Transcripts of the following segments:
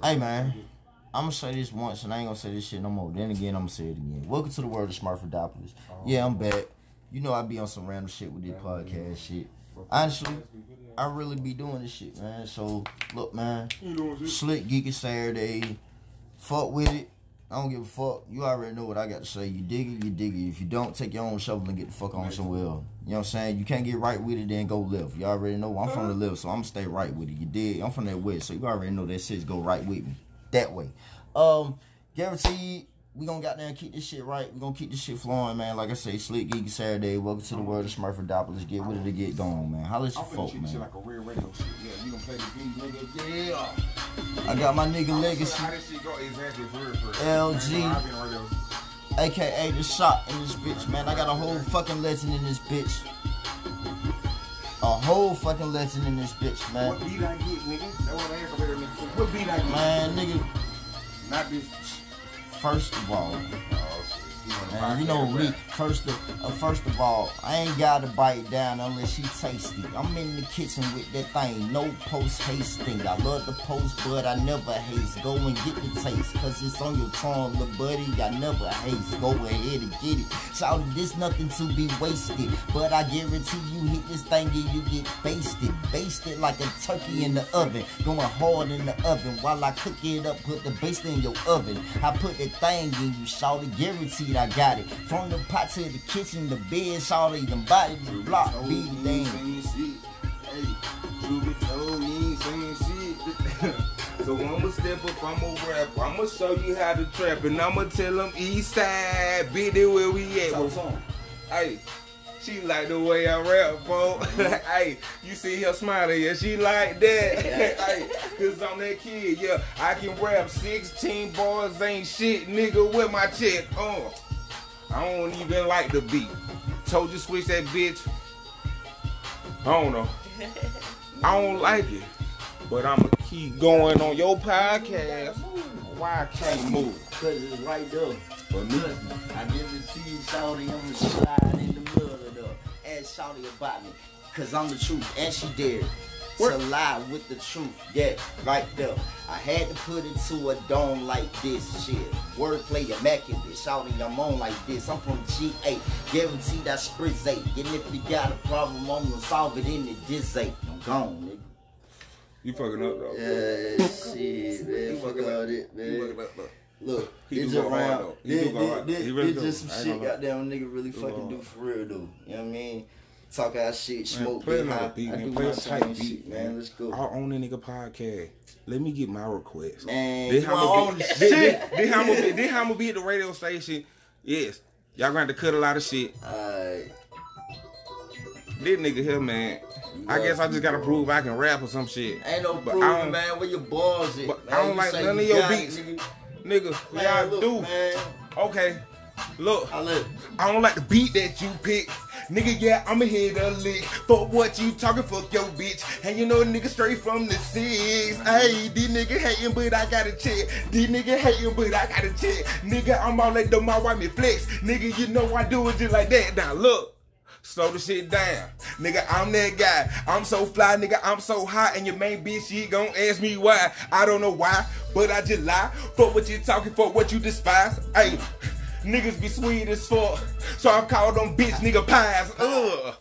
Hey man, I'm gonna say this once and I ain't gonna say this shit no more. Then again, I'm gonna say it again. Welcome to the world of Smurfadopolis. Yeah, I'm back. You know I be on some random shit with this podcast shit. Honestly, I really be doing this shit, man. So look, man, slick geeky Saturday. Fuck with it. I don't give a fuck. You already know what I got to say. You dig it, you dig it. If you don't, take your own shovel and get the fuck on somewhere else. You know what I'm saying? You can't get right with it, then go left. You already know I'm from the left, so I'm gonna stay right with it. You dig? I'm from that west, so you already know that shit's go right with me. That way. Um, guaranteed we gonna goddamn keep this shit right. We gonna keep this shit flowing, man. Like I say, Slick Geeky Saturday. Welcome to the world of Smurfadopolis. Get with it to get going, man. Your I'm finna folk, this shit man. like a real radio shit. Yeah, you gonna play the beat, nigga. Yeah. I got my nigga How Legacy, this shit go exactly for real, for real. LG. You know, I've been radio. aka the shot in this bitch, man. I got a whole fucking legend in this bitch. A whole fucking legend in this bitch, man. What beat I get, nigga? That's what I asked about nigga. What beat I get? Man, nigga, Not this. First of all, uh, Shit. You, know me. First of uh, first of all, I ain't gotta bite down unless she tasty. I'm in the kitchen with that thing, no post hasting. I love the post, but I never haste. Go and get the taste, cause it's on your tongue, little buddy. I never haste. Go ahead and get it. Shout this nothing to be wasted, but I guarantee you hit this thing and you get basted, basted like a turkey in the oven, going hard in the oven while I cook it up. Put the base in your oven. I put the thing in you, shout it, guaranteed I got it. From the pot to the kitchen, the bed, shout it, the body, the block, told beat the you thing. ain't saying shit. Hey, Ruby told me you ain't saying shit. so I'ma step up, I'ma rap, I'ma show you how to trap, and I'ma tell them East Side, bitty where we at. So, so, Hey, she like the way I rap, bro. hey, you see her smiling, yeah, she like that. hey, cause I'm that kid, yeah. I can rap 16 bars, ain't shit, nigga, with my check. Uh, I don't even like the beat. Told you switch that bitch. I don't know. I don't like it. But I'ma keep going on your podcast. Why I can't move? Cause it's right there. For me. I me, I guarantee you, Shawty, I'ma slide in the middle of the Ask Shawty about me, cause I'm the truth, and she dared What? to lie with the truth. Yeah, right there. I had to put it to a dome like this shit. Wordplay immaculate, Shawty, I'm on like this. I'm from G8, guaranteed I spritz eight. And if you got a problem, I'm gonna solve it in the dis eight. I'm gone, nigga. You fucking up though. Yeah, shit, man. You fucking up. all that, You man. fucking up, though. Look, He it's do go hard, around. though. He This, do go hard, this, though. He this, really this just some shit goddamn nigga really fucking do for real though. You know what I mean? Talk our shit, smoke, play be high. beat, I do Play my tight shit, beat, man. man. Let's go. I'll own a nigga podcast. Let me get my request. Man, Then how I'm gonna be, then how I'm gonna be, then how I'm gonna be at the radio station. Yes, y'all gonna have to cut a lot of shit. Alright. This nigga here, man. I guess I just gotta prove I can rap or some shit. Ain't no But I proving, man. Where your balls at? But man. I don't like none you of your got it, beats. nigga. Nigga, Man, y'all look, do. man. Okay, look. I look. I don't like the beat that you pick. Nigga, yeah, I'ma hit a lick. Fuck what you talking, fuck your bitch. And you know, nigga, straight from the six. Hey, these nigga hating, but I got a check. These nigga hating, but I got a check. Nigga, I'm all like, the my wife me flex. Nigga, you know I do it just like that. Now look. Slow the shit down. Nigga, I'm that guy. I'm so fly, nigga, I'm so hot. And your main bitch, she gon' ask me why. I don't know why, but I just lie. For what you talking, for what you despise. Hey, niggas be sweet as fuck. So I call them bitch nigga pies. Ugh.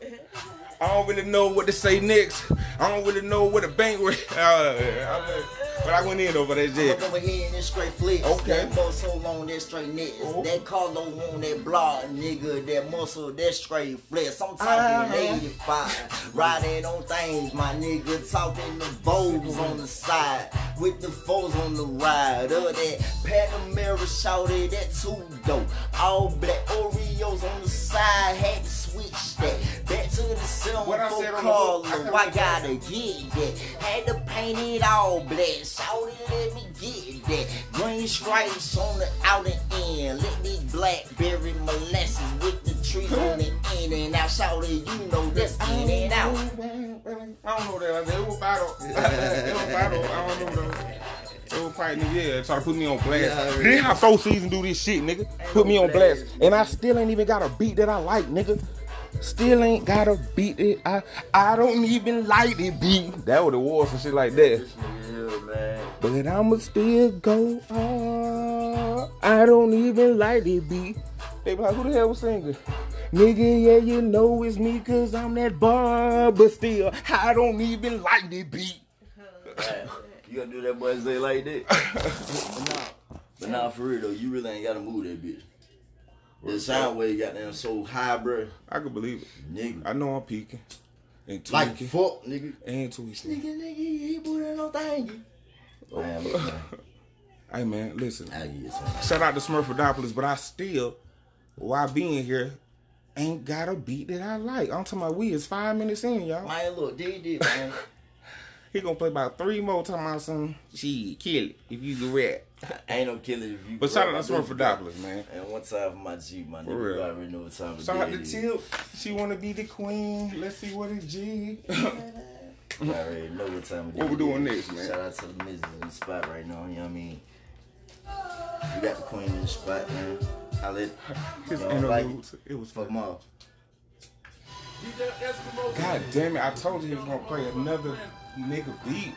I don't really know what to say next. I don't really know what to bank with. Uh, but I went in over that shit. Look over here in this straight flicks. Okay. That muscle on that straight nets. Oh. That collar on that block, nigga. That muscle, that straight flex. I'm talking Uh-huh. 85. Riding on things, my nigga. Talking the Vogues on the side. With the foes on the ride. Uh, that Panamera shouted that too dope. All black Oreos on the side. Had to switch that. Back to the What I silver said on the color. book, I I gotta get that. Had to paint it all black. Shout let me get that. Green stripes on the outer end. Let me blackberry molasses with the tree on the in and out. Shout it, you know that's in and out. I don't know that. It was battle. it was battle. I don't know though. It was probably yeah, try to put me on blast. Yeah, I already- this how four seasons do this shit, nigga. Put me on blast, and I still ain't even got a beat that I like, nigga. Still ain't gotta beat it. I I don't even like the beat. That what it was and shit like that. This nigga here, man. But I'ma still go hard. I don't even like it beat. They be like, who the hell was singing? Nigga, yeah, you know it's me cause I'm that bar, but still, I don't even like the beat. Right. You gonna do that boy say like that? but nah, but nah, for real though, you really ain't gotta move that bitch. The sound wave got them so high, bro. I can believe it. Nigga. I know I'm peaking. And Like fuck, nigga. and tweaking. Nigga, nigga, he put in no thing. Oh. Man, man. Hey man, listen. I. Shout out to Smurfadopolis, but I still, while being here, ain't got a beat that I like. I'm talking about we is five minutes in, y'all. Man, look, did did man. He gonna play about three more time out some shit, kill it if you can rap. Ain't no killing if you. But shout out rap to my business. Smurfadopolis, man. And one time for my G, my For nigga. real. You already know what time Shout out to is. Tip. She wanna be the queen. Let's see what it G. You already know what time of day What we it doing is. next, man? Shout out to the missus in the spot right now, you know what I mean? We got the queen in the spot, man. I let His You don't like interludes. It was fuck fucking. them off. God damn it! I told you he was gonna play another nigga beat.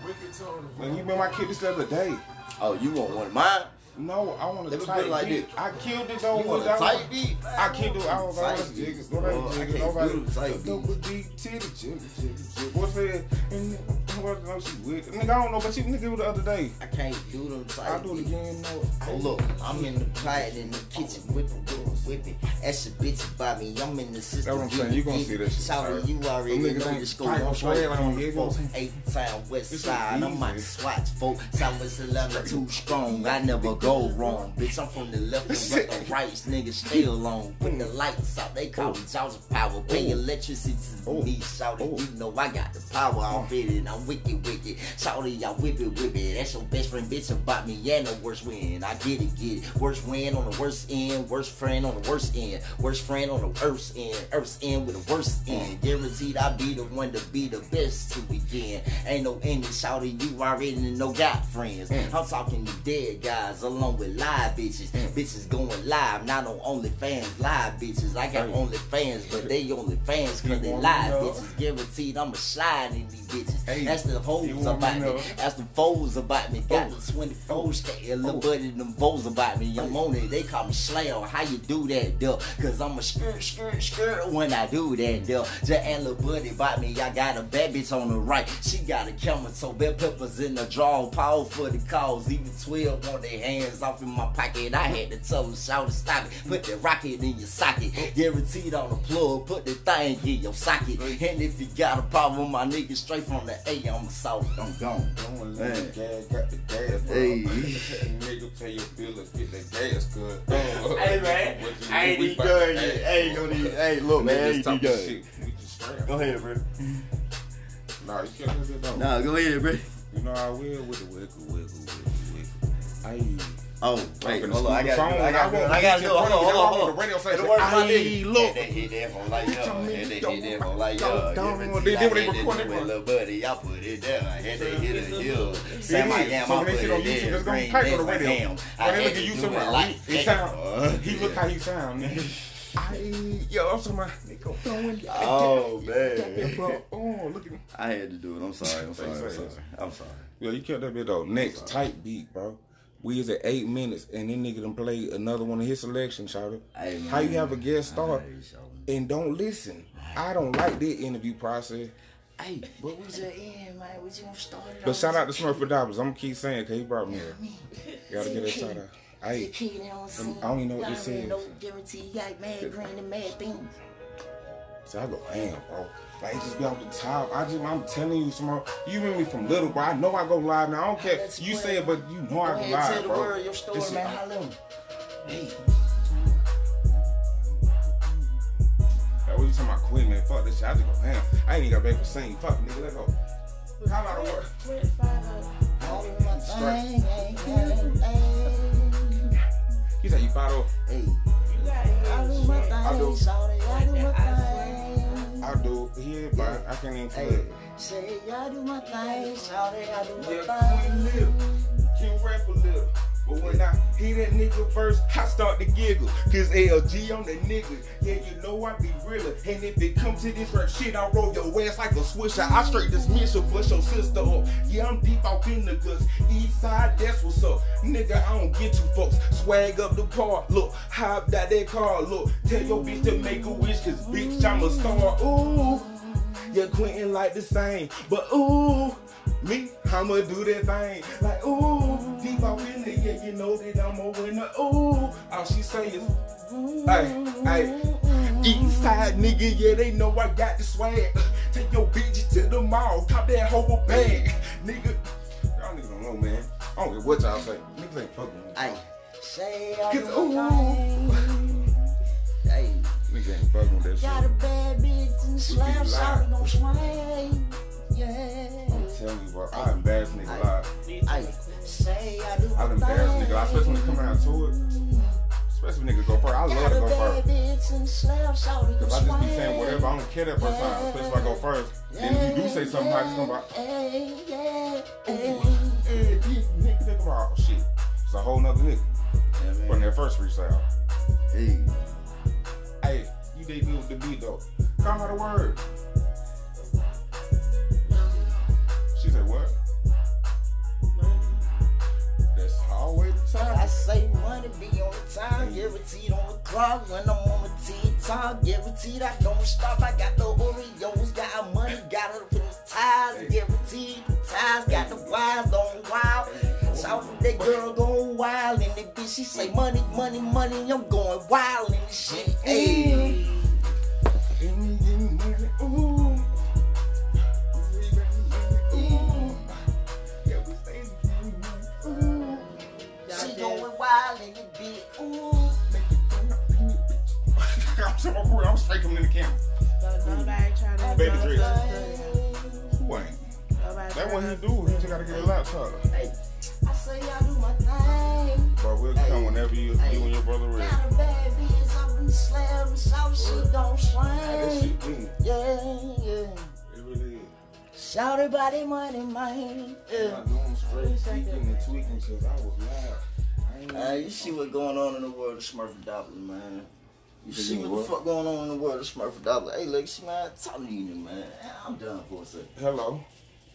When you remember I killed this the other day. Oh, you want one of mine? No, I want Let a tight put like beat. this. I killed it though. You want a without- tight beat? I killed it. I was Tight like, beat. jiggas. Nobody Oh, I jiggas. can't Nobody. do the tight Double D to the jiggas, jiggas, jiggas. What's that? And what know she with? Nigga, I don't know, but she nigga it was the other day. I can't do them tight I'll do it beats. again. No. Oh look, I'm in the pot in the kitchen whipping, whipping, whipping. That's a bitch about me. I'm in the system. That's what I'm saying. You gonna see that shit, Shout sir. out, you already Them niggas know ain't the score. tight, I'm no straight swag from on the you, four, you know? eight town west This is side. I'm out easy. swatch folk. Southwest 11 too strong. I never go wrong. Bitch, I'm from the left and right, the right. Niggas stay alone. Put the lights out. They call me Jaws of Power. Pay oh. electricity to Oh. me. Shout it. Oh. You know I got the power. I'm fitted. I'm wicked, wicked. Shout it. I whip it, whip it. That's your best friend, bitch, about me. Yeah, no worst win. I get it, get it. Worst win on the worst end. Worst friend on the worst end. Worst friend on the worst end. Earth's end with the worst end. Guaranteed I be the one to be the best to begin. Ain't no ending. Shout it. You already know got friends. Mm. I'm talking to dead guys along with live bitches. Bitches going live, not on OnlyFans. Live bitches. I got. OnlyFans, but they only fans cause they live bitches. Guaranteed I'ma slide in these bitches. Hey, That's the hoes about me. That's the foes about me. Got the 24 stay a little Oh. buddy them foes about me. I'm on it. They call me Slayer. How you do that, though? Cause I'm a skirt, skirt, skirt when I do that, though. Just and little buddy about me. I got a bad bitch on the right. She got a camera, so bell peppers in the draw. Power for the cause. Even 12 on their hands off in my pocket. I had to tell them, shout to stop it. Put that rocket in your socket. Guaranteed on the plug. Put the thing in your socket. And if you got a problem, my nigga straight from the A, I'm assault. I'm gone. Don't Man. let the gas, got the gas, bro. Hey. nigga pay your bill and get that gas cut. Hey man, I ain't even done yet. I ain't. Hey, look, man, I ain't even done. Shit. We just strap. Go ahead, bro. Nah, you can't do that though. Nah, go ahead, bro. You know I will with the wiggle, wiggle, wiggle, wiggle. Oh, hey. Oh, wait, hold on. I gotta do it. I gotta do it. I gotta do. Hold on, hold on, hold on. The radio It'll station. work for my Hey, nigga. look. Hit that, hit that phone like yo. Tell me Hit that, don't- hit that phone like don't- yo. don't- Guaranteed they- I they when they hit that record, they with run. little buddy. I put it down. I had to hit it, yo. Sam, I It is. am. So I when they put see it on it YouTube, there. it's gonna Green type on the Bay, radio. bam. I When they had look to at do YouTube, it man, like he that. sound. He look yeah. how he sound, nigga. I, yo, I'm talking about nigga throwing. Oh, Yeah, man. bro. Oh, look at me. I had to do it. I'm sorry. I'm sorry. I'm Say, sorry. say. I'm sorry. Yo, you killed that bit though. Next, tight beat, bro. We is at eight minutes, and then nigga done play another one of his selection, shout it. Hey. How you have a guest star Hey, and don't listen? I don't like that interview process. Hey, but we just in, man. We just gonna start it But shout out to Smurf for Dobbs. I'm gonna keep saying, cause he brought me here. Gotta get that shout out. Hey, I don't even know what this is. No guarantee, got mad green and mad beans. so I go, damn, bro. Like just be off the top. I just, I'm telling you, Smurf. You remember me from little, bro. I know I go live now. I don't care. That's You what- say it, but you know I Go go ahead, live, tell the bro. world your story, This- man. Holla. Hey. Hey, what you talking about Queen, man? Fuck this shit. I just go, damn. I ain't even got back to sing. Fuck, nigga, let's go. How about the word? He said you fight off. Hey, I do. My thing. I I do. Yeah, but I can't even Hey, say I do my thing, shout it, I do my Yeah, thing. live. Can rap a little. But when I Hear that nigga verse, I start to giggle. Cause on the nigga. Yeah, you know I be realer. And if it comes to this rap shit, I'll roll your ass like a swisher. I straight dismiss your bust your sister up. Yeah, I'm deep out in the guts. East side, that's what's up. Nigga, I don't get you folks. Swag up the car. Look, hop out that car. Look, tell your bitch to make a wish. Cause bitch, I'm a star. Ooh. Yeah, Quentin like the same. But ooh, me, I'ma do that thing. Like ooh, deep out in there, yeah, you know that I'm a winner. Ooh, all she say is, hey, hey. East side nigga, yeah, they know I got the swag. Take your bitch to the mall, cop that whole bag. Nigga, y'all niggas don't know, man. I don't care what y'all say. Niggas ain't fucking with me. Hey, say Cause, ooh. My thing. Hey, Niggas ain't fucking with that got a bad bitch and slap live. shot swing. Yeah. I'm telling you, bro. I embarrass nigga live. Hey, say I do I embarrass nigga live, especially when it come around to it. Especially when niggas go first. I love to go first. bitch and slap shot no If I just be saying whatever, I don't care that first time. Especially if I go first. Then if you do say something, I just gonna be Hey, yeah, hey. hey, this nigga, about oh, shit. It's a whole nother nigga Yeah, from man. that first freestyle. Hey. Hey, you did good with the beat though. Come out a word. She said what? That's always the time. I time. say money be on the time, guaranteed on the clock. When I'm on the TikTok, guaranteed I don't stop. I got the Oreos, got money, got it from the ties, guaranteed the ties, got the wires going wild. Shout out that girl going wild, and that bitch she say money, money, money. I'm going wild in this shit. Hey. Ooh. Ooh. Yeah, we stay Ooh. She going wild in this bitch. Ooh. I'm so cool. I'm straight coming in the camera. Nobody trying to Baby Drake. Who ain't? Nobody That what he do. He just gotta get a laptop. Hey, I say I do my thing. But we'll come whenever you, you and your brother ready. Got a bad bitch up in the slab, and so she gon' That swing. shit. Yeah, yeah. It really is. Shout about it, money, man. I know I'm straight tweaking and tweaking because I was loud. I Uh, you see what's going on in the world of Smurfadopoulos, man. You You see mean what the fuck going on in the world of Smurfadopoulos. Hey, Legacy, man, talk to you, man. I'm done for a second. Hello.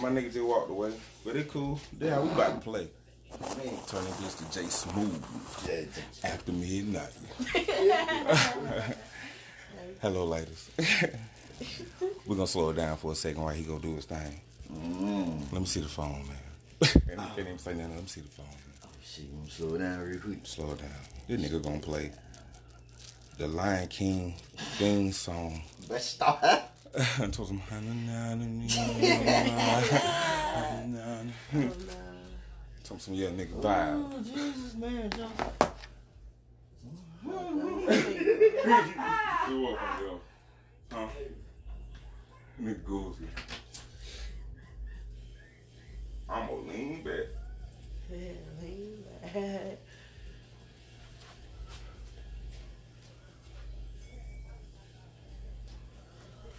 My nigga just walked away. But it cool. Yeah, we about to play. Man, Turn that bitch to J Smooth yeah, after midnight. Hello, ladies. We're gonna slow it down for a second while he go do his thing. mm. Let me see the phone, man. and he can't even say nothing. Let me see the phone. Man. Oh, shit, gonna slow it down real quick. Slow it down. This nigga gonna play the Lion King theme song. Best start. And told him, told some yeah nigga vibe. Oh, Jesus, man. John. You welcome, yo. Huh? Nigga goofy. I'm gonna lean back.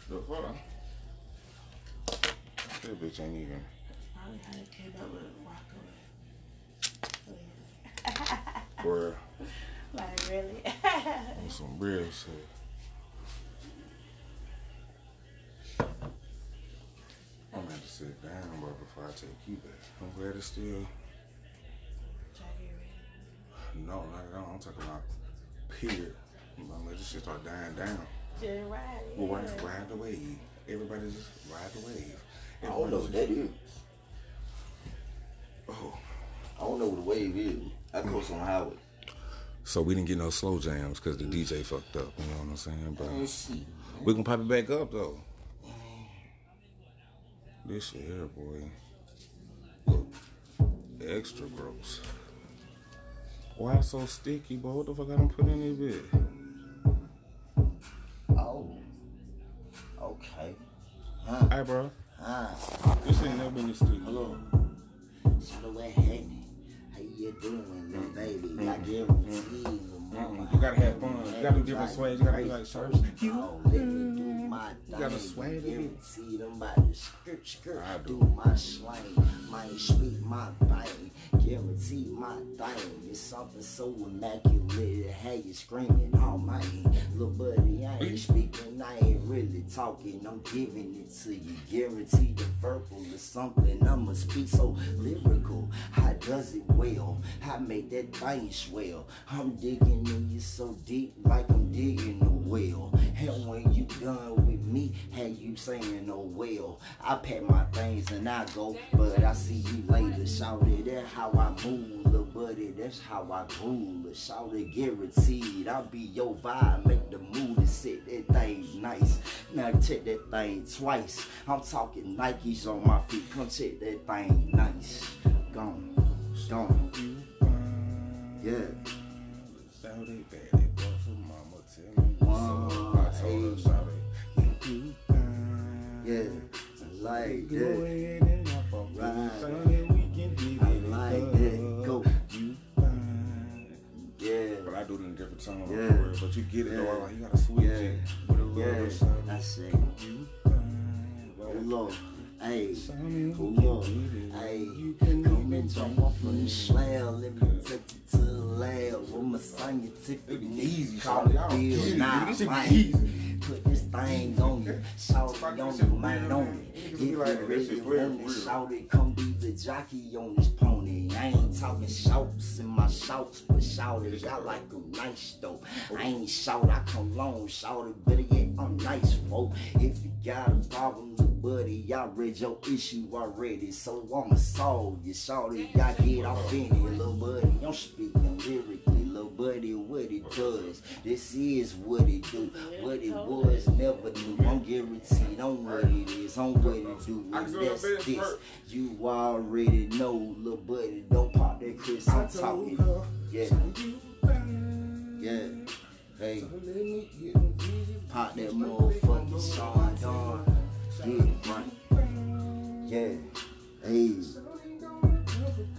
Look, hold on. That bitch ain't even. Probably how they came up with walk away. Where Like really? on some real shit. I'm gonna have to sit down, bro, before I take you back. I'm glad it's still. No, not at all. I'm talking about period. I'm gonna let this shit start dying down. Just right. Well, ride, yeah. ride the wave. Everybody just ride the wave. I don't know what that is. Oh. I don't know what the wave is. I coast on highway. So we didn't get no slow jams because the DJ fucked up. You know what I'm saying? But oh, we can pop it back up though. This shit here, boy. Look, extra gross. Why so sticky, boy? What the fuck I done put in this bit? Oh. Okay. Huh. Hey, bro. Huh. This ain't never been this sticky. Hello. So what happened? How you doing, little baby? Mm-hmm. I guarantee you, mm-hmm. Mama. You gotta have fun. You gotta do different sways. You gotta do like church. Let me do my my You gotta thing. sway the Guaranteed I'm about to skirt, skirt, I do do. my slang. Might speak my thing. Guarantee my thing. It's something so immaculate. How you screaming almighty. Little buddy, I ain't speaking, I ain't really talking. I'm giving it to you. Guarantee the verbal is something I'ma speak so lyrical. How does it well? How make that thing swell? I'm digging in you so deep like I'm digging a well. And when you done with me, how you saying oh well? I pack my things and I go, but I see you later. Shout it, that's how I move, little buddy. That's how I groove. Shout it, guaranteed. I'll be your vibe, make the mood and set that thing nice. Now check that thing twice. I'm talking Nikes on my feet. Come check that thing nice. Gone, gone. Yeah. It, baby, boy, for mama tell me Wow, so. I told her, it. You fine. Yeah, I like Go that. ahead and hop on Right. Shout it, we can I like that. Go. You fine. Yeah, But I do it in a different tone. Yeah. But you get it Yeah. though. Like, you gotta switch Yeah. it with a little yeah. something. I say, You fine. on, hey, hold on, it. hey, come and jump off on the it. slab. Let me take you to the lab with my scientific It easy, call shawty. I don't Bill it, Nye, nigga. This shit be man. easy. Put this thing on you, shout it on this you, shit man, real, on it. If you really want it, shout it, come be the jockey on this pony. I ain't talking shouts in my shouts, but shout it, I like them nice though. I ain't shout, I come long, shout it, better yet, I'm nice, folk. If you got a problem, buddy, I read your issue already, so I'ma solve you. Shout it, I get off in it, little buddy, I'm speaking lyrically, little buddy, what it does. This is what it do, what it was, never knew. I'm guaranteed on what it is, on what it do. I can do it That's a bit this. You already know, little buddy, don't pop that Chris, I I'm told talking. Yeah, yeah. Hey, So let me get them easy. pop that motherfucking Sean Don. Get it right. Yeah. Hey.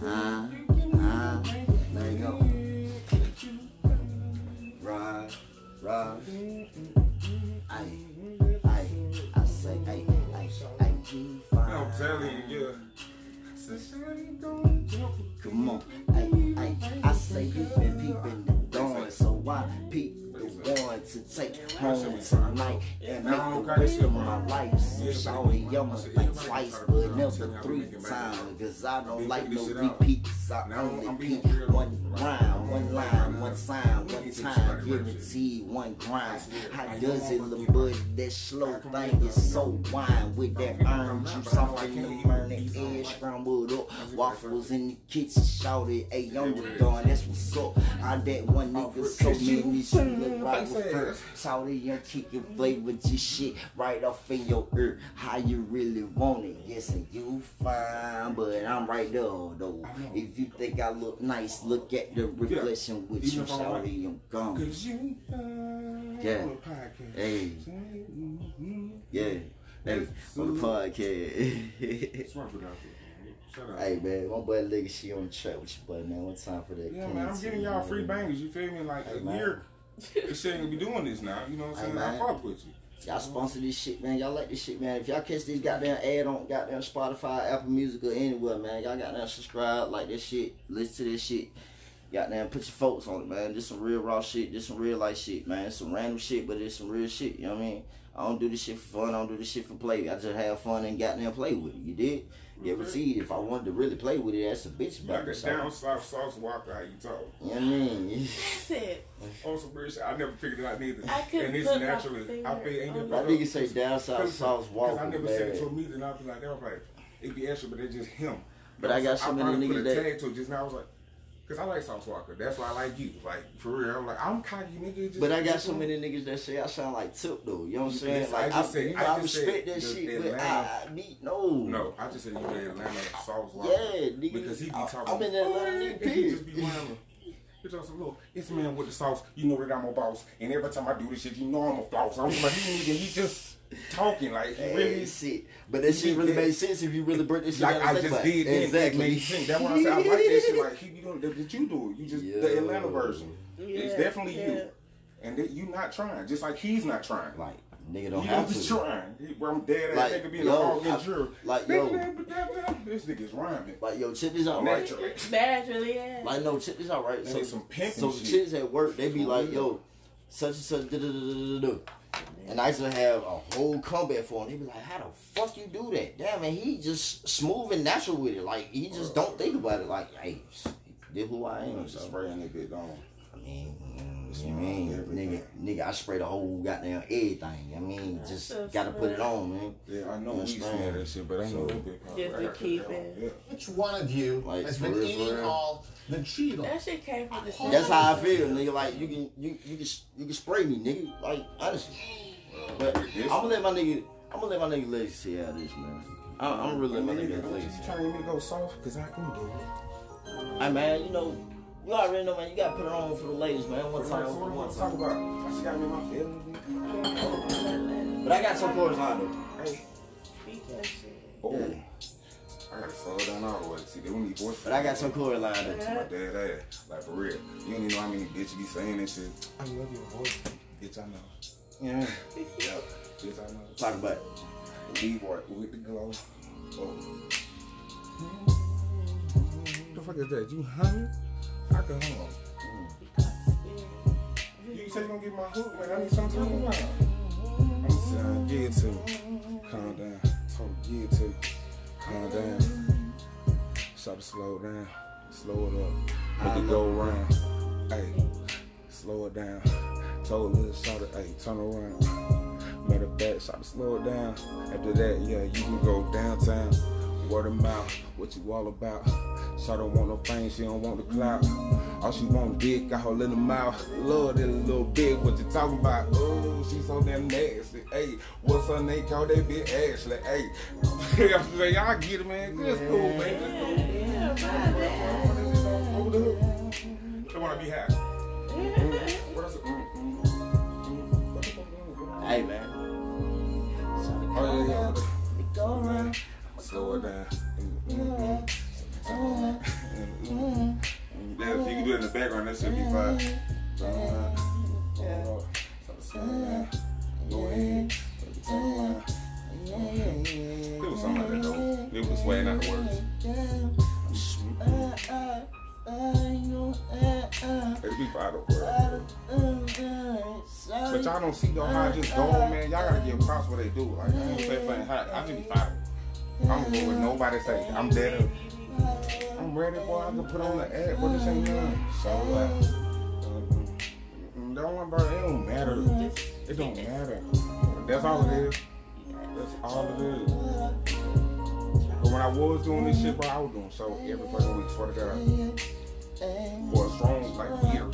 Ah, ah. There you go. Ride, ride. Ay, ay. I say, ay, ay, ay. You fine. I'm telling you, yeah. Come on, ay, ay. I say you've been peeping the dawn, so I peep the one to take home tonight and make the rest of my life. So shawty, I'ma think twice, but never three times. Cause I don't like no repeats. I only peep one round, one line, one sign, one time. Guaranteed one grind. How does it look, buddy? That slow thing is so wine with that iron juice off in the burning egg scrambled up. Waffles in the kitchen, shouted, hey, I'm the dawn, that's what's up. I that one nigga so many shit look right with her. Shouted, I'm kicking flavor just shit right off in your ear. How you really want it? Yes, and you fine, but I'm right there though. If you think I look nice, look at the reflection with Even you, if I'm right. shouty, I'm gone. Cause you fine. Yeah. Podcast. Hey. Mhm. Yeah. Hey, on the podcast. Smart for that. Shut up. hey man, my boy Legacy on the track with you, buddy, man. One time for that. Yeah, man, I'm giving y'all free bangers. You feel me? Like Hey, a man. year, this shit ain't gonna be doing this now. You know what I'm saying? I man. fuck with you. Y'all sponsor this shit, man. Y'all like this shit, man. If y'all catch this goddamn ad on goddamn Spotify, Apple Music, or anywhere, man, y'all goddamn subscribe, like this shit, listen to this shit. Goddamn, put your folks on it, man. Just some real raw shit, just some real life shit, man. Some random shit, but it's some real shit. You know what I mean? I don't do this shit for fun. I don't do this shit for play. I just have fun and goddamn play with it. You did? Guaranteed. Mm-hmm. If I wanted to really play with it, that's a bitch You like about that it. down south Sauce Walka, how you talk. You know what I mean? That's it. On some real shit. I never figured it out neither. I couldn't and it's put my naturally. I finger feel ain't on never. My nigga say down south sauce Cause walker, I never said it to a man. meeting. I'd be like, they was like, it'd be extra, but it's just him. But I got so many probably niggas put a that- tag to it just now. I was like, cause I like Sauce Walka. That's why I like you. Like for real. I'm like, I'm cocky nigga. Just, But I got so many niggas that say I sound like Tip though. You know what I'm saying? Listen, Like I I, just said- you know, I I, just respect said that shit, but I, I need no. No, I just said you the Atlanta Sauce Walka. Yeah, nigga. Because he be I- talking. I'm in Atlanta, And nigga, he just be lying. It's just a little. It's man with the sauce. You know that I'm a boss, and every time I do this shit, you know I'm a floss. I'm like, he nigga, he just talking like he really. shit. But that shit really made sense if you really break this shit Like down I just did, about it. then exactly. made sense. That's why I said I like that shit. Like he be doing that, that you do. it. You just the Atlanta Yeah. version. it's definitely yeah. you, and that you not trying. Just like he's not trying. Like, Nigga don't He have don't to. trying. He, bro, I'm dead ass Like, nigga being yo, a hog I- like, yo. This nigga's rhyming. Like yo, check this out, Like, right? Naturally, yeah. Like no, check this out, right? That So, some pimping so shit. chicks at work, they be like, yo, such and such, da da da da da da. And I used to have a whole comeback for him. They be like, how the fuck you do that? Damn, man, he just smooth and natural with it. Like he just don't think about it. Like, hey, this who I am. Just So, spraying that bitch on. I mean, you I mean, nigga, nigga, I spray the whole goddamn everything. I mean, just so gotta put it on, man. Yeah, I know You we smell that shit, but I know that bitch. Just to keep it. Yeah. Which one of you Like, has been real, eating real. all the Cheetos? That shit came from the city. That's how I feel, nigga. Like you can, you you can, you can spray me, nigga. Like honestly. But I'm gonna let my nigga, I'm gonna let my nigga legs see out of this, man. I'm, I'm really let my nigga You trying to get me to go soft? Cause I can do it. Hey man, you know, you already know, man. You gotta put it on for the ladies, man. One What time, I one want to talk about? I just got me my feelings. But I got some chords on though. Hey, Speak that shit. oh. Yeah. I gotta slow down all the way. See, they don't need voice. But I got some chords lined up. To my dead ass. Like for real. You don't even know how many bitches be saying this shit. I love your voice. Bitch, I know. Yeah. Yeah. Bitch, I know. Talk about it. Leroy with the glow. Oh. Hmm? The fuck is that? You hungry? I can hum. Mm. You say you gonna get my hook, man. I need something to talk about. I'm saying, give it to me. Calm down. Told her, give it to me. Calm down. Stop, to slow down. Slow it up. Make it go round. Hey, slow it down. Told her, shot it, hey, turn around. Matter of fact, stop, to slow it down. After that, yeah, you can go downtown. Word of mouth, what you all about? Shot don't want no fame, she don't want the clout. All she want dick, got her little mouth. Love that little bit, what you talking about? Oh, she so damn nasty. Hey, what's her name? Call that bitch Ashley. Hey, I'm saying, y'all get it, man. That's cool, man. That's cool. Yeah. Over the hood. They wanna be happy. What else? Mm, mm, mm. What the fuck going on? Hey man. Oh, yeah, yeah. Slow it down. Mm, mm, mm. Yeah, if you can do it in the background, that should be fine. It down. Slow it down. Go ahead. Slow it down. It was something like that though. It was swaying out the words. It'd be fine though. But y'all don't see though how I just go, man. Y'all gotta give props what they do. Like I ain't say thing. I I just be fine. I'm with nobody say I'm dead. I'm ready, boy. I can put on the ad, but this ain't nothing. So uh, mm, don't worry about it. It don't matter. It don't matter. That's all it is. That's all it is. But when I was doing this shit, bro, I was doing so every fucking week. Swear to God. For a strong like year,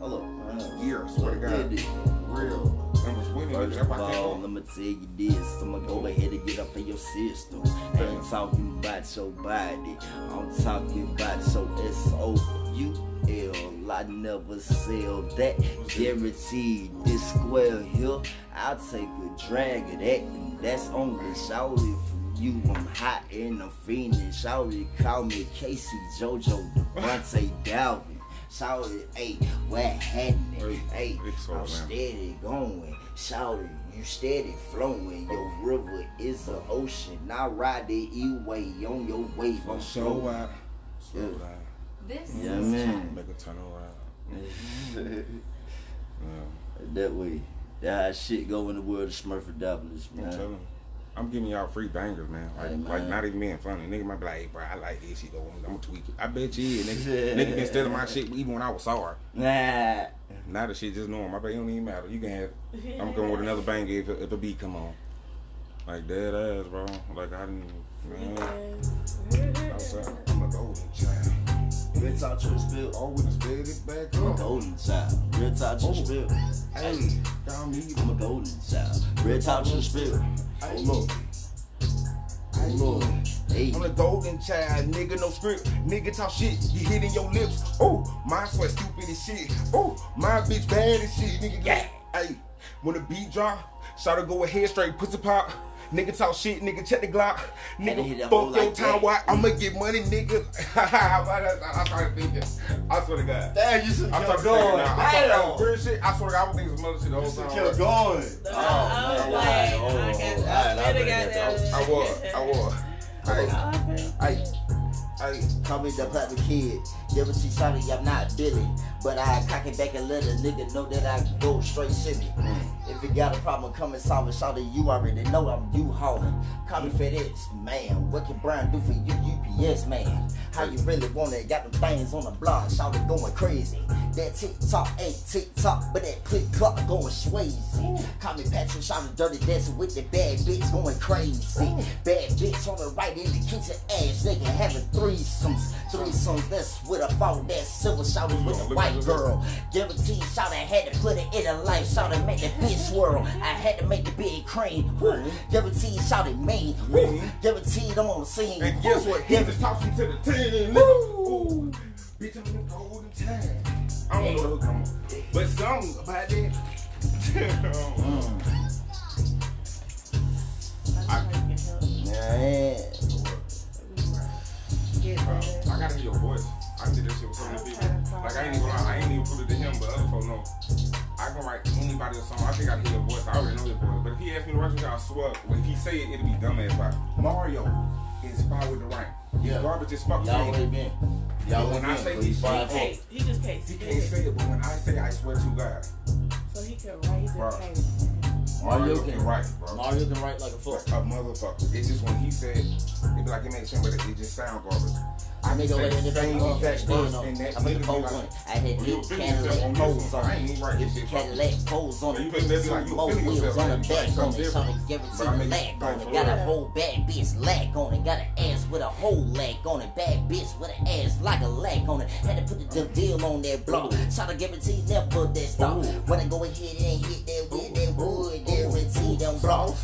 man. year. Swear to God. Real. And was winning. First of all, me tell you this. I'ma go ahead and get up in your system. I ain't talking about your body. I'm talking about your S-O-U-L. I never sell that. Guaranteed this square here. I'll take a drag of that. And that's only shouted for you. I'm hot and I'm fiending. Shouted call me K-Ci, JoJo, DeVante, Dalvin. Shouted, hey, what happening? Hey, I'm steady going. Shouted, you steady flowing. Your river is the ocean. I ride the E-way on your wave. I'm So flowing. out. Slow Yeah. This Yeah, is man. Make a turn around. Yeah. that way. That how shit go in the world of Smurfadopolis, I'm man. telling. I'm giving y'all free bangers, man. Like, Hey, man. like not even being funny. Nigga might be like, hey, bro, I like this shit, though. I'm gonna tweak it. I bet you is, nigga. nigga been stealing my shit even when I was sorry. Nah. Now the shit just normal. I bet it don't even matter. You can have it. I'm going with another banger if, if a beat come on. Like dead ass, bro. Like I didn't. Man, outside. I'm a golden child. Real talk to the spill. Oh, we done sped it back I'm a up. golden child. Real talk to the oh. spill. Hey, call me. I'm a golden child. Real talk to the spill. Oh look. Oh look. Hey. I'm the golden child, nigga, no script. Nigga talk shit, you hitting your lips. Oh, my sweat stupid as shit. Oh, my bitch bad as shit, nigga. Yeah. Hey, when the beat drop, shout to go ahead straight, pussy pop. Nigga talk shit, nigga check the Glock. Had to hit Nigga fuck your like time, that. why I'ma get money, nigga. I started thinking. I swear to God. Damn, you should I kept started going. now. I started, Damn. real shit. I swear to God, I was thinking some other shit the whole You should time. kept going. So Oh, I was man. like, I Oh, got, I I better got that. that. I was. I was. Hey, Okay. hey. Call me the platinum kid. Never see sorry, I'm not Billy. But I cock it back and let a nigga know that I go straight city. Mm. If you got a problem, come and solve it. Shout you already know I'm you hauling. Call me FedEx, man. What can Brian do for you, UPS, man? How you really want it? Got them things on the block, shout it going crazy. That tick tock ain't tick tock, but that click clock going swayzy. Mm. Call me Patrick, shout it dirty dancing with the bad bitch going crazy. Mm. Bad bitch on the right in the kitchen, ass they nigga having threesomes. Threesomes, that's with a phone, that's silver shouting with a white girl. Guaranteed, shout I had to put it in a life, shout it make the bitch swirl. I had to make the big cream. Woo. Guaranteed, shout it mean. Woo. Guaranteed, I'm on the scene. And guess what? He just talks me to the team. Woo. Ooh, bitch, I'm in the golden time. I don't know hook no more. But something about that. Mm. I can help. Man. Get better. I gotta hear your voice. I did this shit with so many people. Like I ain't even I ain't even put it to him, but other folks know. I can write anybody a song. I think I hear your voice. I already know your voice. But if he asked me to write something, I swear, when he say it, it'll be dumbass fire. Mario inspired with the rank. Yeah. Garbage as fuck. Y'all saying already it. been. But Y'all when I already say been. he He's five shit, Hey, he just can't He can't say it, but when I say I swear to God, So he can write the thing. Mario, Mario can can- write, bro. Mario can write like a fuck. a motherfucker. It's just when he said, it be like it makes sense, but it, it just sound garbage. I make a say the in the same exact verse, and that I make a literally pose like- on it. I had big Cadillac on this on I ain't it. even write this shit. Cadillac pose on you it. like More wheels on the back on it. Something different. guaranteed But I to make- lack on it. Got a whole bad bitch lack on it. Got an ass with a whole lack on it. Bad bitch with an ass like a lack on it. Had to put the deal on that block. Shot a guarantee never that stop. When I go ahead and hit that with wood, guarantee them block.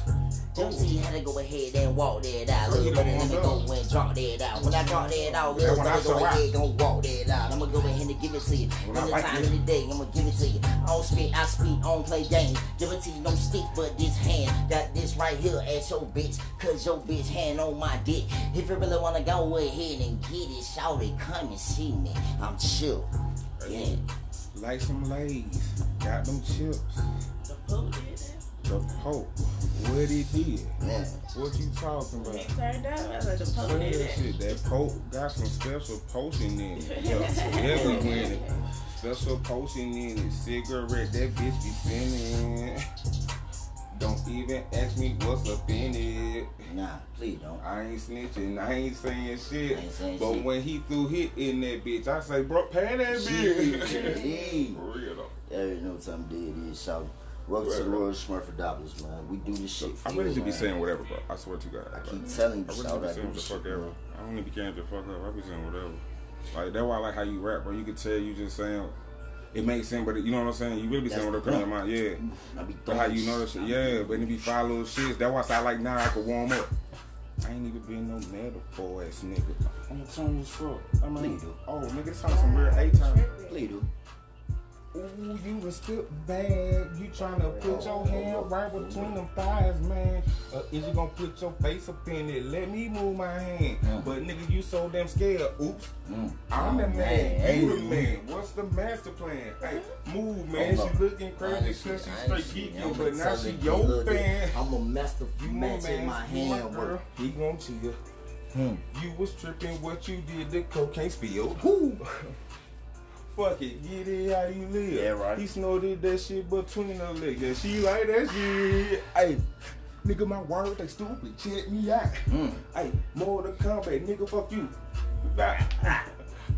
Guarantee had to go ahead and walk that out. You don't brother, let me go and drop that out. When I drop that out, little brother, go ahead and walk that out. I'ma go ahead and give it to you. Any like time, any day, I'ma give it to you. I don't spit, I speak, I don't play games. Give it to Guarantee no stick, but this hand got this right here at your bitch. Cause your bitch hand on my dick. If you really wanna go ahead and get it, shout it, come and see me. I'm chill. Yeah. Like some Lays, got them chips. The Pope did that. The Pope, what he did? Man. What you talking He about? turned out. I was like, the Pope Real did that. shit, that Pope got some special potion in it. Yeah, everywhere in it. Special potion in it. Cigarette, that bitch be spinning. Don't even ask me what's up in it. Nah, please don't. I ain't snitching, I ain't saying shit. Ain't saying but shit. when he threw hit in that bitch, I say, bro, pay that bitch. Shit. For real though. Yeah, you know what time it is. Shout Welcome to the Right. World Smurfadopoulos, man. We do this shit for I you, really just be saying whatever, bro. I swear to God. I Like, keep telling you, I really shout be saying do the this fuck shit, ever. bro. I don't even be caring to fuck up. I be saying whatever. Like that's why I like how you rap, bro. You can tell you just saying it makes sense, but it, you know what I'm saying. You really be saying That's whatever comes in your mind, yeah. I be But how throwing you know that shit, yeah. But it be five little shits. That's why I say like now I can warm up. I ain't even been no metaphor ass nigga. I'm gonna turn this fuck. I mean, Please do. oh nigga, this sounds some weird A time. Please do. Ooh, you was still bad. You tryna put your hand right between them thighs, man. Uh, is you gonna put your face up in it? Let me move my hand. Mm. But nigga, you so damn scared. Oops. Mm. I'm the Oh, man. man. You the man. What's the master plan? Hey, move, man. Hold She looking crazy ain't because shit, she I straight shit. geeking, but now telling she you, your fan. I'm a master You match want in my man, you want hand girl, work. he gon' chill. Hmm. You was tripping, what you did, the cocaine spilled. Whoo. Fuck it, get it how you live. Yeah, right. He snorted that shit between her legs. Yeah, she like that shit. Hey, nigga, my word, they stupid. Check me out. Mm. Hey, more to come. Nigga, fuck you. Bye.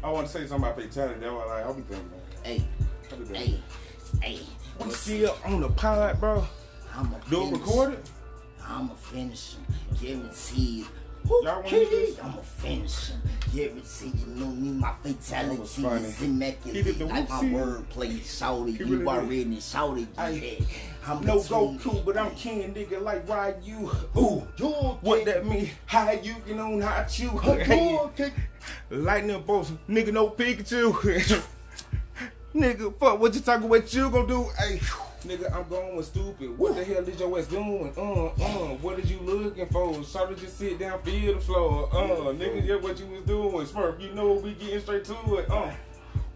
I want to say something about fatality. That's what like, I'll be thinking, man. Hey, I'll be thinking. hey, hey. We still on the pod, bro. I'm a Do it recorded? I'm a finisher. Guaranteed. Y'all wanna hear this? I'm a finisher. Guaranteed. You know me, my fatality is immaculate. like my wordplay, shouted. He You already shouted. You that. I'm No Goku, but I'm king, nigga, like Ryu. Ooh, what that mean? How you can on how you? Lightning bolts, nigga, no Pikachu. nigga, fuck what you talking? What you gonna do? Hey, Nigga, I'm going stupid. What the hell is your ass doing? Uh, uh, what is you looking for? Shawty just sit down, feel the floor. Uh, nigga, yeah, what you was doing? Smurf, you know we getting straight to it. Uh,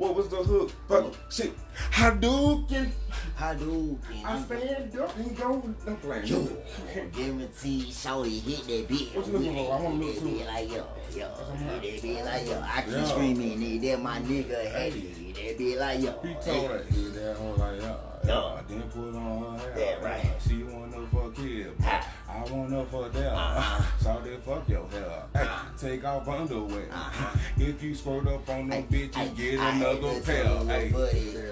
what was the hook? Fuck, shit. Hadouken. Hadouken. I stand up and go. I'm playing. Yo, guarantee shawty hit that bitch. What you looking for? I wanna look Hit too. that like yo, yo. Hit that bitch like yo. I keep Yeah. screaming, nigga, that my nigga heavy. Hit that bitch like yo. He told her, he that hoe like, yeah, Yeah. yeah. Then put on her hair. Yeah, right. She want her for kid, but. I want her for that. Uh-huh. So they fuck your hair. Hey, take off underwear. Uh-huh. If you squirt up on no bitch, get I another pair. tell Hey.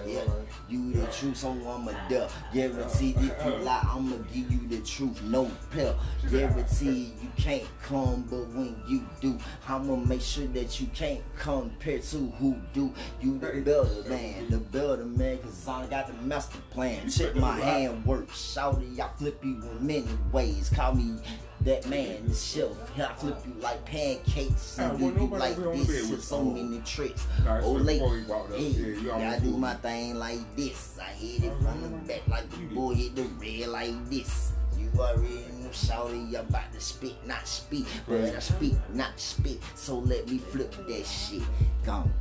yeah, you the truth, so I'ma duck. Guarantee if you lie, I'ma give you the truth, no pill. Guarantee you can't come, but when you do, I'ma make sure that you can't compare to who do. You the better man, the better man, cause I got the master plan. Check my hand work, shouty, I flip you in many ways. Call me that man, the shelf. I flip you like pancakes and do you like over here on the this with so many tricks. Nah, Oh, late. before we walked up, Hey, yeah, I do my thing like this. I hit it from the back like the You boy hit the red like this. You already know, shawty, I'm about to spit, not speak. But I speak, not spit. So let me flip that shit. Gone.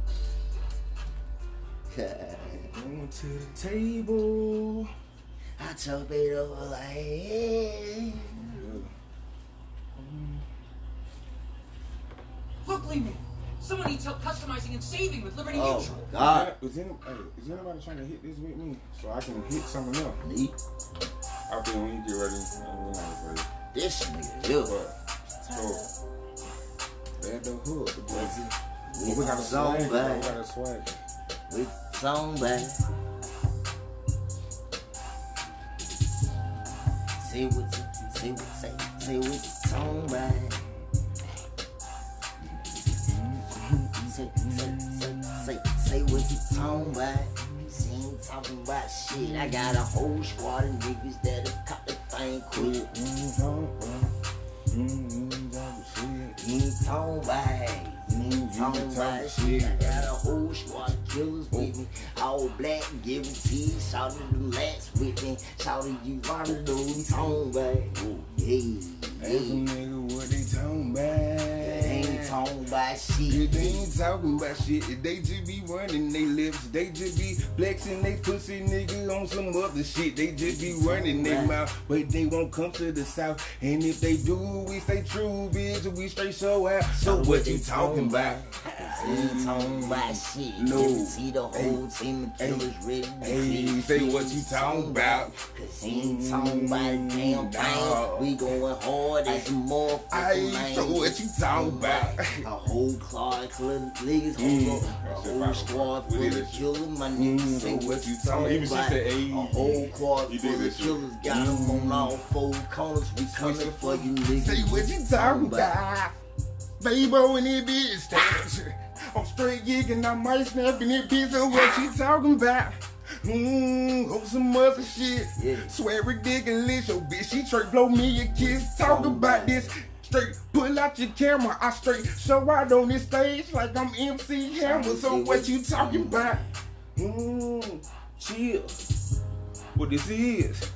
Going to the table. I chop it over like, hey. Look, leave me. Someone needs help customizing and saving with Liberty Oh Mutual. my god. Is, any, hey, is anybody trying to hit this with me so I can hit someone else? Me? I think when you get ready, I'm not afraid. This nigga, yo. But, so, that's the hook. Was it? But we got a song back. We back. got a swag. With song back. Say what you, say what say, say what you song back. Say, say, say, say, say what you song back. She ain't talking about shit. I got a whole squad of niggas that'll cut the thing quick. He ain't talking about He ain't talking about shit. I got a whole squad of killers with me. All black, guaranteed. Shouted the last with me. Shouted you already know he talking about. Hey, Ask nigga what they talking about. Talking about Yeah, shit. they ain't talking about shit. They just be running they lips. They just be flexing they pussy nigga on some other shit. They just be running their mouth, but they won't come to the south. And if they do, we stay true, bitch. We straight show out. So what you talking about? They ain't talking about shit. No. See the whole team of killers ready to Hey, say what you talking about. Cause he ain't talking about a damn thing. We going hard as a motherfucker, Hey, so what you talking about? A whole cloud club niggas, Mm. whole, a whole squad full of killers. My niggas Mm, say what you talking about. A whole squad full of killers. Got them on all four corners. We coming for you niggas. Say what you talking about. Fabo and it bitch. I'm straight gigging, I might snap in it bitch. So what you talking about? Mmm, on some other shit. Yeah. Swear ridiculous, yo bitch. She straight blow me a kiss. Talk about this. Straight pull out your camera. I straight show out on this stage like I'm MC Hammer. So what you talking about? Mmm, chill. What this is?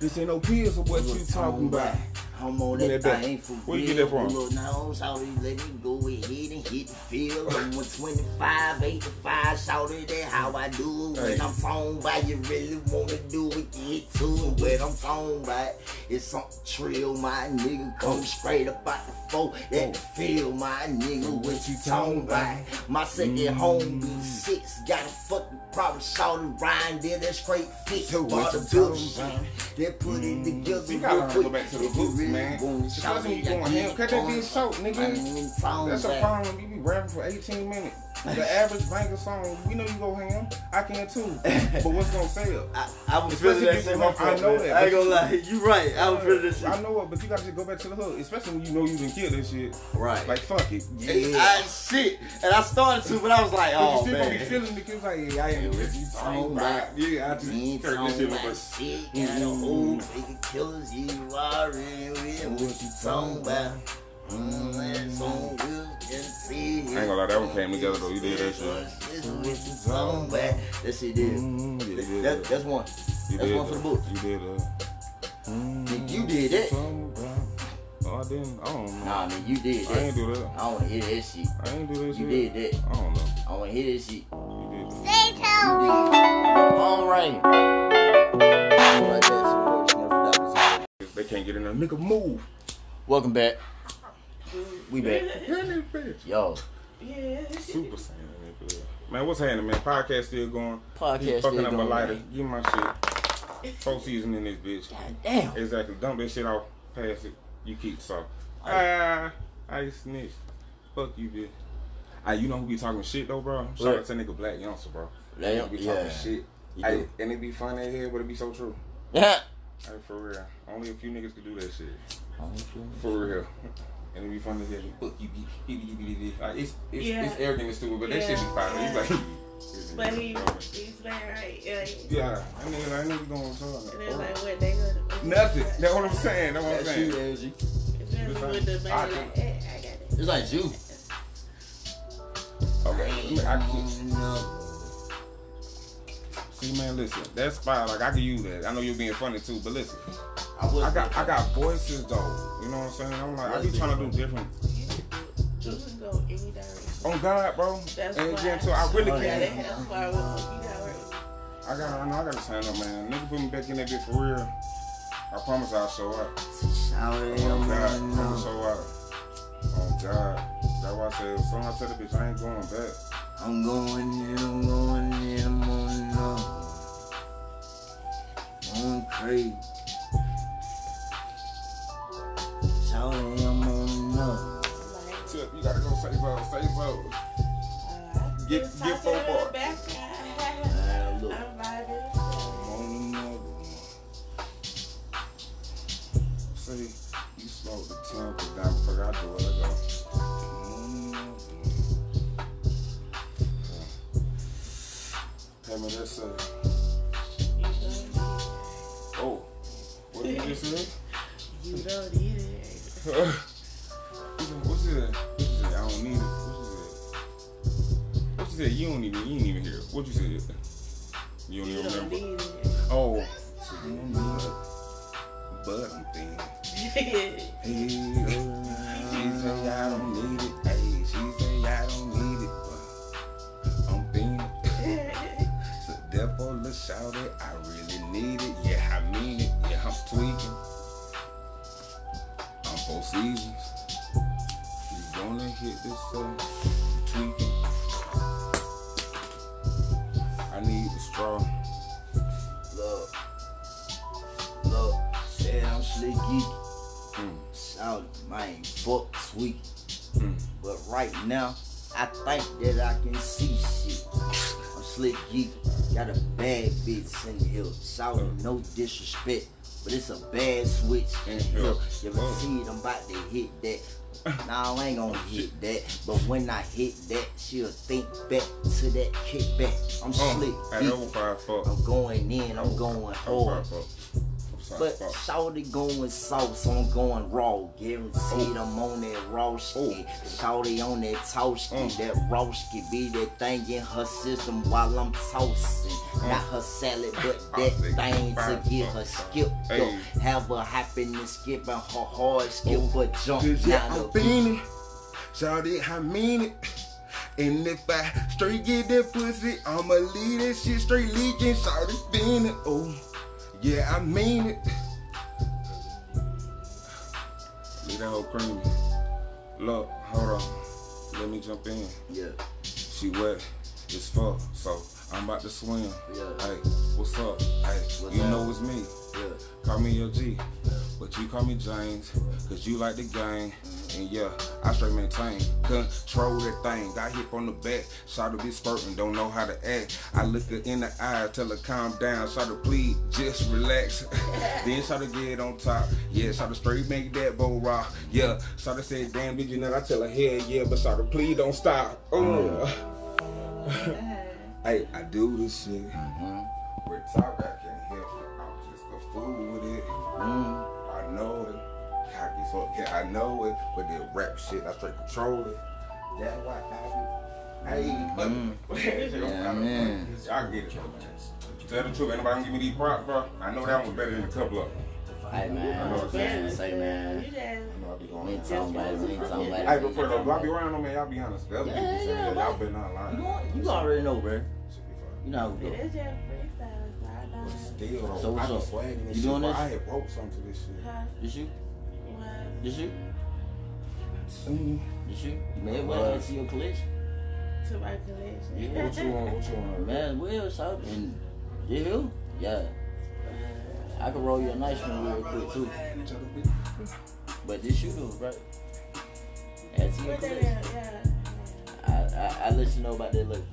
This ain't no pills. So what you talking about? I'm on Give that that thing back. for Where you get that from? Look, now, shawty, let me go ahead and hit the field. I'm 125, 85, shawty, that how I do it. When. I'm phone by, you really wanna do it, get to it. When I'm phone by, it's something trill, my nigga. Come straight up out the four, at the field, my nigga. What you talking about? My second Mm. home be six, got a fucking problem, shawty, Ryan did that straight fit. So what you talking shit. about? They put it together You gotta real quick. go back to the roots, man. Especially when you going ham. Cut that bitch short, nigga. That's a problem. You be rapping for 18 minutes. The average banger song, we know you go ham. I can too. But what's gonna sell? I, I was feeling that shit. I know man. that, I ain't gonna lie. You right. I was feeling that shit. I know it, but you gotta just go back to the hood, especially when you know you this shit. Right. Like fuck it. Yeah. I, shit. And I started to, but I was like, But you oh still gonna be man. feeling the kids like, yeah, I ain't talking. Yeah, I just You ain't heard this talking shit about over. shit. Got a whole big killers. You already with what you talking about. Mm, that's on wheels, just see it. I ain't gonna lie, that one came together though. You did that shit. What you talking about. That shit is. Mm, yeah, yeah, That, yeah. that's one. You That's did one for the that. book. You did that. Nigga, you did that. Something about- Oh, I didn't. I don't know. Nah, man, you did that. I ain't do that. I don't wanna hear that shit. I ain't do that shit. You did that. I don't know. I wanna hear that shit. You did that. You did. Phone ring. Like that, so the word Smurf Adapters. They can't get in there. Nigga, move. Welcome back. We back. Get in this bitch. Yo, Yeah. Super Saiyan. Man, what's happening, man? Podcast still going. Podcast He fucking still up my going, lighter. man. Give me my shit. Full season in this bitch. god damn. Exactly. Dump that shit off. Pass it. You keep so. Ah, I snitch. Fuck you, bitch. Ah, you know who be talking shit though, bro? Shout out to nigga Blac Youngsta, bro. Damn, He be yeah. shit. You Hey, do. and it be funny as hell, but it be so true. Yeah. Hey, for real. Only a few niggas could do that shit. For real. And it be funny as hell. Fuck you, be, be, be, be, be. Like, it's, it's, Yeah. it's arrogant and stupid, but that shit be Yeah. fine. You like, But he, he's playing right. Yeah. yeah, I nigga, like, nigga going to And then talk. like what they gonna Nothing. That's what I'm saying. That's what I'm That's saying. you, LG. Especially with the man I like, hey, I got it. It's like you. Okay. I can, No. see, man, listen. that's fine. like, I can use that. I know you're being funny too, but listen. I, I got, I got voices though. You know what I'm saying? I'm like, I be trying to do different. You can go any direction. On God, bro. That's and why. again, too, I really Oh, Yeah, they can't. have far you got work. I got, I know, I got to sign up, man. Nigga put me back in that bitch for real. I promise I'll show up. Shout Oh God. I'm gonna show out. Oh God, that's why I said, so I tell the bitch I ain't going back. I'm going in, I'm going in, I'm on up. I'm crazy. Shout it, I'm on up. Like, Tip, you gotta go say so, say so. uh, Get- get talking four in the bar. back. Ah, look. I'm vibing. I'm on another one. See, you slow the tempo down before I do it. I go. Hey man, that's uh, You don't need oh, what did you just say? You don't need it. What's it? What you said? I don't need it. What you said? What you don't even. You ain't even hear. it. What you said? You don't even don't remember. Oh, so you don't need it. But I'm thinking. it. Hey, say I don't need it. Shout it. I really need it. Yeah, I mean it. Yeah, I'm tweaking. I'm four seasons. You gonna hit this uh, tweaking. I need the straw. Look. Look. Said I'm slick geek. Mm, Shout it, man. Fuck sweet. mm. But right now, I think that I can see shit. I'm slick geek. Got a bad bitch in here. Shout it, no disrespect. But it's a bad switch in the here. You ever see it? I'm about to hit that. Nah, I ain't gonna hit that. But when I hit that, she'll think back to that kickback. I'm Oh, slick hey, geek. that was fuck. I'm going in, I'm going hard. Five fuck. That But was five fuck. Shawty going soft, so I'm going raw. Guaranteed I'm on that raw ski. Shawty on that toasty. Mm. That rawski be that thing in her system while I'm toasting. Not her salad, but that Oh, thing to get her skip up. Hey. Have her hopping and skipping her hard skip, Oh. but jump Cause yeah, I'm feeling. It, I mean it. And if I straight get that pussy, I'ma leave that shit straight leaking. Shout it, feeling. Oh, yeah, I mean it. Leave that whole cream. Look, hold on. Let me jump in. Yeah, She wet as fuck, so I'm about to swim. Yeah. Hey, what's up? Hey, What's you up? know it's me. yeah. Call me your G, but you call me James, cause you like the game. And yeah, I straight maintain, control that thing. Got hip on the back, shot to be spurting, don't know how to act. I look her in the eye, tell her calm down, shot to please, just relax. then shot to get on top, yeah, shot to straight make that bow rock. Yeah, shot to say, damn, did you know? I tell her, hell yeah, but shot to please don't stop. Uh. Hey, I do this shit. We're talk, I can't help it. I'm just a fool with it. Mm. I know it. Cocky fuck, yeah, I know it. But the rap shit, I straight control it. That's why I Hey, fuck. Mm. Yeah, man. Y'all get it. Tell the truth, anybody gonna give me these props, bro? I know that one was better than a couple of them. Hey man, what I'm saying, say man. You just. I know I be going We ain't out. talking about it. We ain't talking. Hey, but for the block be around on man, y'all be honest. The other Yeah, people saying yeah, y'all better not You, lie. you already know, bro. Should be fine. You know how we It go. just freestyle. I But know. still, though, So what's I be up? swagging and You shit. doing bro. this? I had wrote something to this shit. Huh? This you? What? This you? Mm. This you? You may well add to your collection. To my collection. Yeah, What you want? What you want? Man, Will, so and you? Yeah. I can roll you a nice one real quick too. But this you do, right? Add to your collection. I, I, I let you know about that look.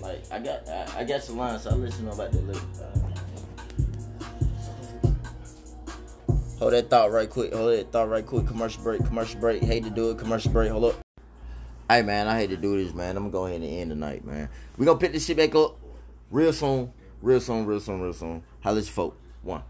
Like I got I, I got some lines, so I let you know about that look. Hold that thought right quick. Hold that thought right quick. Commercial break. Commercial break. Hate to do it. Commercial break. Hold up. Hey man, I hate to do this, man. I'm gonna go ahead and end tonight, man. We gonna pick this shit back up real soon, real soon, real soon, real soon. How at your folk. One.